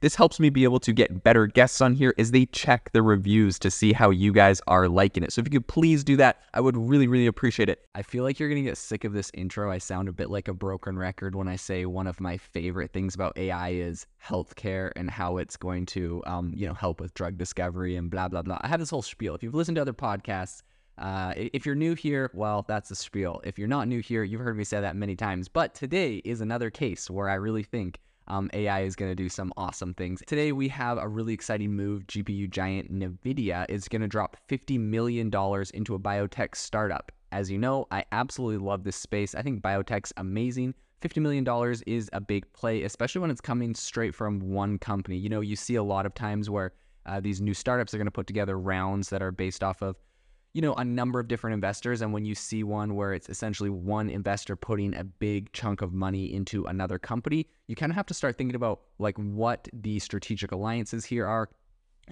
This helps me be able to get better guests on here as they check the reviews to see how you guys are liking it. So if you could please do that, I would really, really appreciate it. I feel like you're going to get sick of this intro. I sound a bit like a broken record when I say one of my favorite things about AI is healthcare and how it's going to, um, you know, help with drug discovery and blah, blah, blah. I have this whole spiel. If you've listened to other podcasts, uh, if you're new here, well, that's a spiel. If you're not new here, you've heard me say that many times. But today is another case where I really think um, AI is going to do some awesome things. Today, we have a really exciting move. GPU giant NVIDIA is going to drop $50 million into a biotech startup. As you know, I absolutely love this space. I think biotech's amazing. $50 million is a big play, especially when it's coming straight from one company. You know, you see a lot of times where uh, these new startups are going to put together rounds that are based off of you know, a number of different investors. And when you see one where it's essentially one investor putting a big chunk of money into another company, you kind of have to start thinking about like what the strategic alliances here are.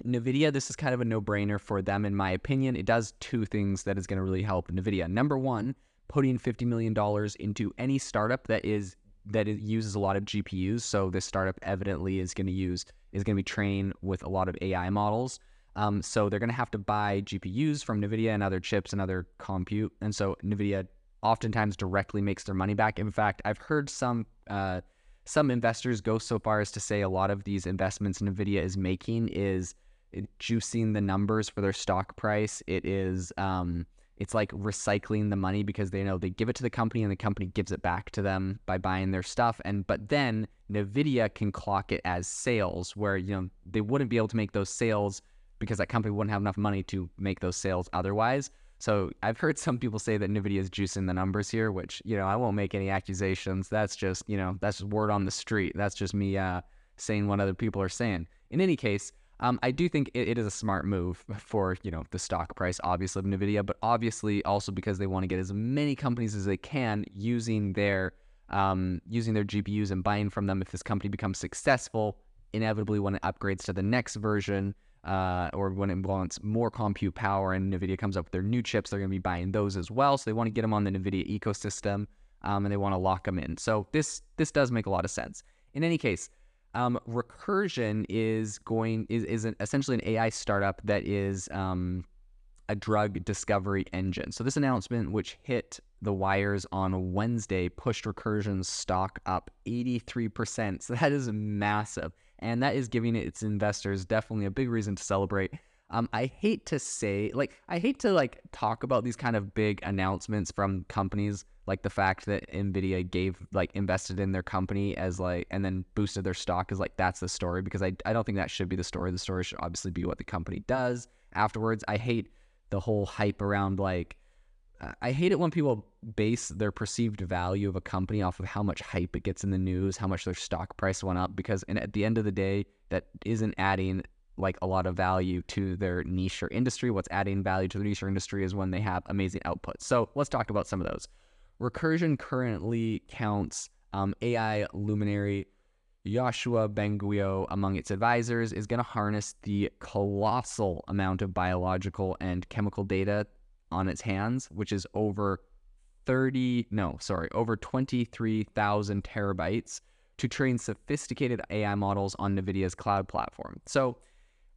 NVIDIA, this is kind of a no brainer for them, in my opinion. It does two things that is going to really help NVIDIA. Number one, putting $50 million into any startup that is that uses a lot of GPUs. So this startup evidently is going to use is going to be trained with a lot of AI models. Um, so they're going to have to buy GPUs from NVIDIA and other chips and other compute. And so NVIDIA oftentimes directly makes their money back. In fact, I've heard some uh, some investors go so far as to say a lot of these investments NVIDIA is making is juicing the numbers for their stock price. It is um, it's like recycling the money because they know they give it to the company and the company gives it back to them by buying their stuff and but then Nvidia can clock it as sales where you know they wouldn't be able to make those sales because that company wouldn't have enough money to make those sales otherwise. So I've heard some people say that Nvidia is juicing the numbers here, which you know I won't make any accusations. That's just you know that's just word on the street. That's just me uh, saying what other people are saying. In any case, um, I do think it, it is a smart move for you know the stock price, obviously of Nvidia, but obviously also because they want to get as many companies as they can using their um, using their GPUs and buying from them. If this company becomes successful, inevitably when it upgrades to the next version uh, or when it wants more compute power and NVIDIA comes up with their new chips, they're going to be buying those as well. So they want to get them on the NVIDIA ecosystem um, and they want to lock them in. So this this does make a lot of sense. In any case, um, Recursion is going is, is an, essentially an AI startup that is um, a drug discovery engine. So this announcement, which hit the wires on Wednesday, pushed Recursion's stock up 83%. So that is massive and that is giving its investors definitely a big reason to celebrate. Um, I hate to say, like, I hate to like talk about these kind of big announcements from companies, like the fact that Nvidia gave like invested in their company as like, and then boosted their stock is like that's the story because I I don't think that should be the story. The story should obviously be what the company does afterwards. I hate the whole hype around like I hate it when people base their perceived value of a company off of how much hype it gets in the news, how much their stock price went up, because and at the end of the day, that isn't adding like a lot of value to their niche or industry. What's adding value to the niche or industry is when they have amazing output. So let's talk about some of those. Recursion currently counts um, AI luminary Yoshua Bengio among its advisors is going to harness the colossal amount of biological and chemical data on its hands, which is over 30, no, sorry, over 23,000 terabytes to train sophisticated AI models on NVIDIA's cloud platform. So,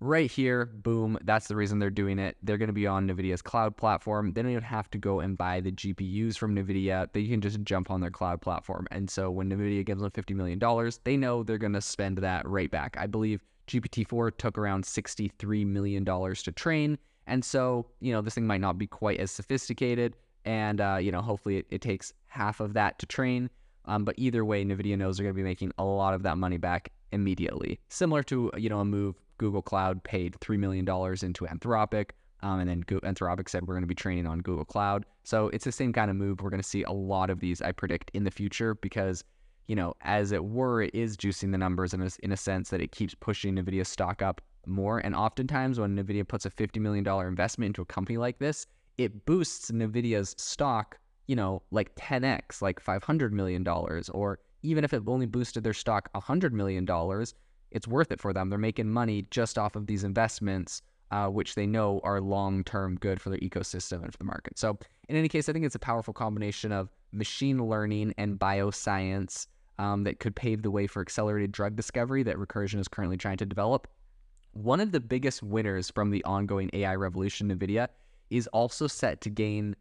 right here, boom, that's the reason they're doing it. They're going to be on NVIDIA's cloud platform. They don't even have to go and buy the GPUs from NVIDIA. They can just jump on their cloud platform. And so, when NVIDIA gives them $50 million, they know they're going to spend that right back. I believe GPT 4 took around $63 million to train. And so, you know, this thing might not be quite as sophisticated. And, uh, you know, hopefully it, it, takes half of that to train. Um, but either way, NVIDIA knows they're going to be making a lot of that money back immediately. Similar to you know a move Google Cloud paid three million dollars into Anthropic, um, and then Go- Anthropic said we're going to be training on Google Cloud. So it's the same kind of move. We're going to see a lot of these, I predict, in the future because you know, as it were, it is juicing the numbers in a, in a sense that it keeps pushing Nvidia stock up more. And oftentimes, when Nvidia puts a fifty million dollar investment into a company like this, it boosts Nvidia's stock, you know, like 10x, like $500 million, or even if it only boosted their stock $100 million, it's worth it for them. They're making money just off of these investments, uh, which they know are long term good for their ecosystem and for the market. So, in any case, I think it's a powerful combination of machine learning and bioscience um, that could pave the way for accelerated drug discovery that Recursion is currently trying to develop. One of the biggest winners from the ongoing AI revolution, NVIDIA, is also set to gain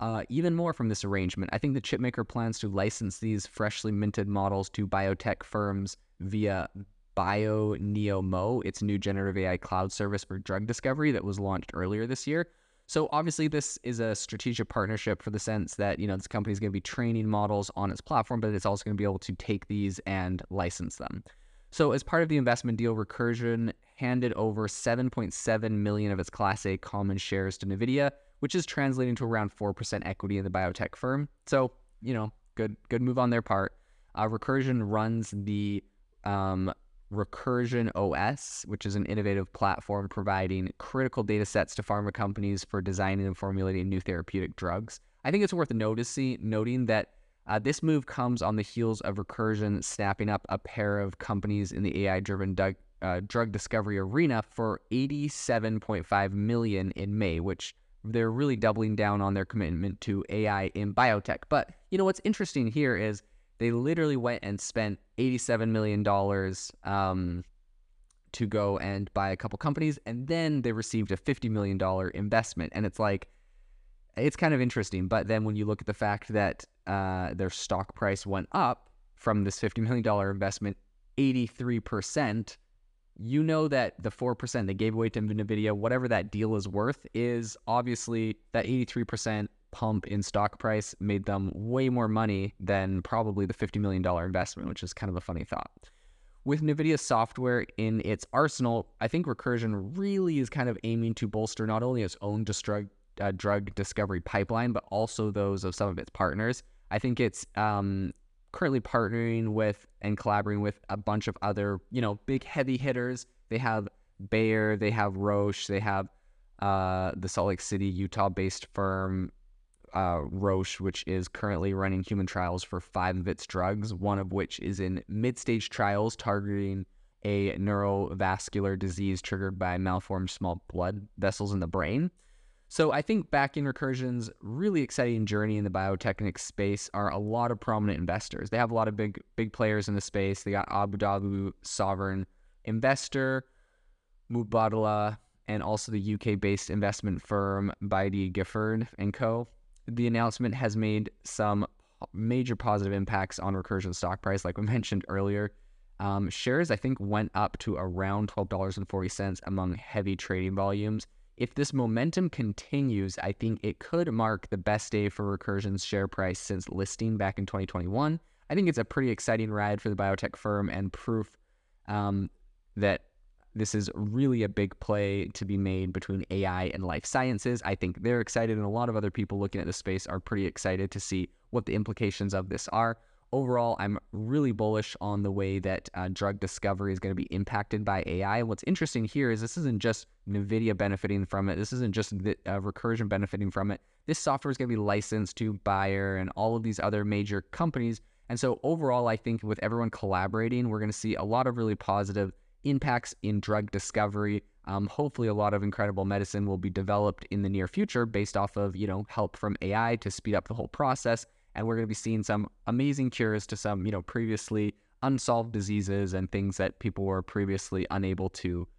uh, even more from this arrangement. I think the chipmaker plans to license these freshly minted models to biotech firms via BioNeMo, its new generative AI cloud service for drug discovery that was launched earlier this year. So obviously, this is a strategic partnership for the sense that you know this company is going to be training models on its platform, but it's also going to be able to take these and license them. So as part of the investment deal, Recursion handed over 7.7 million of its Class A common shares to Nvidia, which is translating to around 4% equity in the biotech firm. So you know, good good move on their part. Uh, Recursion runs the um, Recursion OS, which is an innovative platform providing critical data sets to pharma companies for designing and formulating new therapeutic drugs. I think it's worth noticing, noting that uh, this move comes on the heels of Recursion snapping up a pair of companies in the AI-driven uh, drug discovery arena for 87.5 million in May, which they're really doubling down on their commitment to AI in biotech. But you know what's interesting here is they literally went and spent $87 million um, to go and buy a couple companies, and then they received a $50 million investment. And it's like, it's kind of interesting. But then when you look at the fact that uh, their stock price went up from this $50 million investment 83%, you know that the 4% they gave away to NVIDIA, whatever that deal is worth, is obviously that 83% pump in stock price made them way more money than probably the $50 million investment, which is kind of a funny thought. With NVIDIA software in its arsenal, I think Recursion really is kind of aiming to bolster not only its own drug, uh, drug discovery pipeline, but also those of some of its partners. I think it's um, currently partnering with and collaborating with a bunch of other, you know, big heavy hitters. They have Bayer, they have Roche, they have uh, the Salt Lake City, Utah based firm uh, Roche, which is currently running human trials for five of its drugs, one of which is in mid stage trials targeting a neurovascular disease triggered by malformed small blood vessels in the brain. So I think back in Recursion's really exciting journey in the biotechnic space are a lot of prominent investors. They have a lot of big big players in the space. They got Abu Dhabi sovereign investor, Mubadala, and also the UK-based investment firm Baillie Gifford and Co the announcement has made some major positive impacts on Recursion stock price, like we mentioned earlier. Um, shares, I think, went up to around $12.40 among heavy trading volumes. If this momentum continues, I think it could mark the best day for Recursion's share price since listing back in 2021. I think it's a pretty exciting ride for the biotech firm and proof um, that this is really a big play to be made between AI and life sciences. I think they're excited, and a lot of other people looking at the space are pretty excited to see what the implications of this are. Overall, I'm really bullish on the way that uh, drug discovery is going to be impacted by AI. And what's interesting here is this isn't just NVIDIA benefiting from it. This isn't just the, uh, Recursion benefiting from it. This software is going to be licensed to Bayer and all of these other major companies. And so overall, I think with everyone collaborating, we're going to see a lot of really positive impacts in drug discovery. Um, hopefully, a lot of incredible medicine will be developed in the near future based off of you know help from AI to speed up the whole process. And we're going to be seeing some amazing cures to some you know previously unsolved diseases and things that people were previously unable to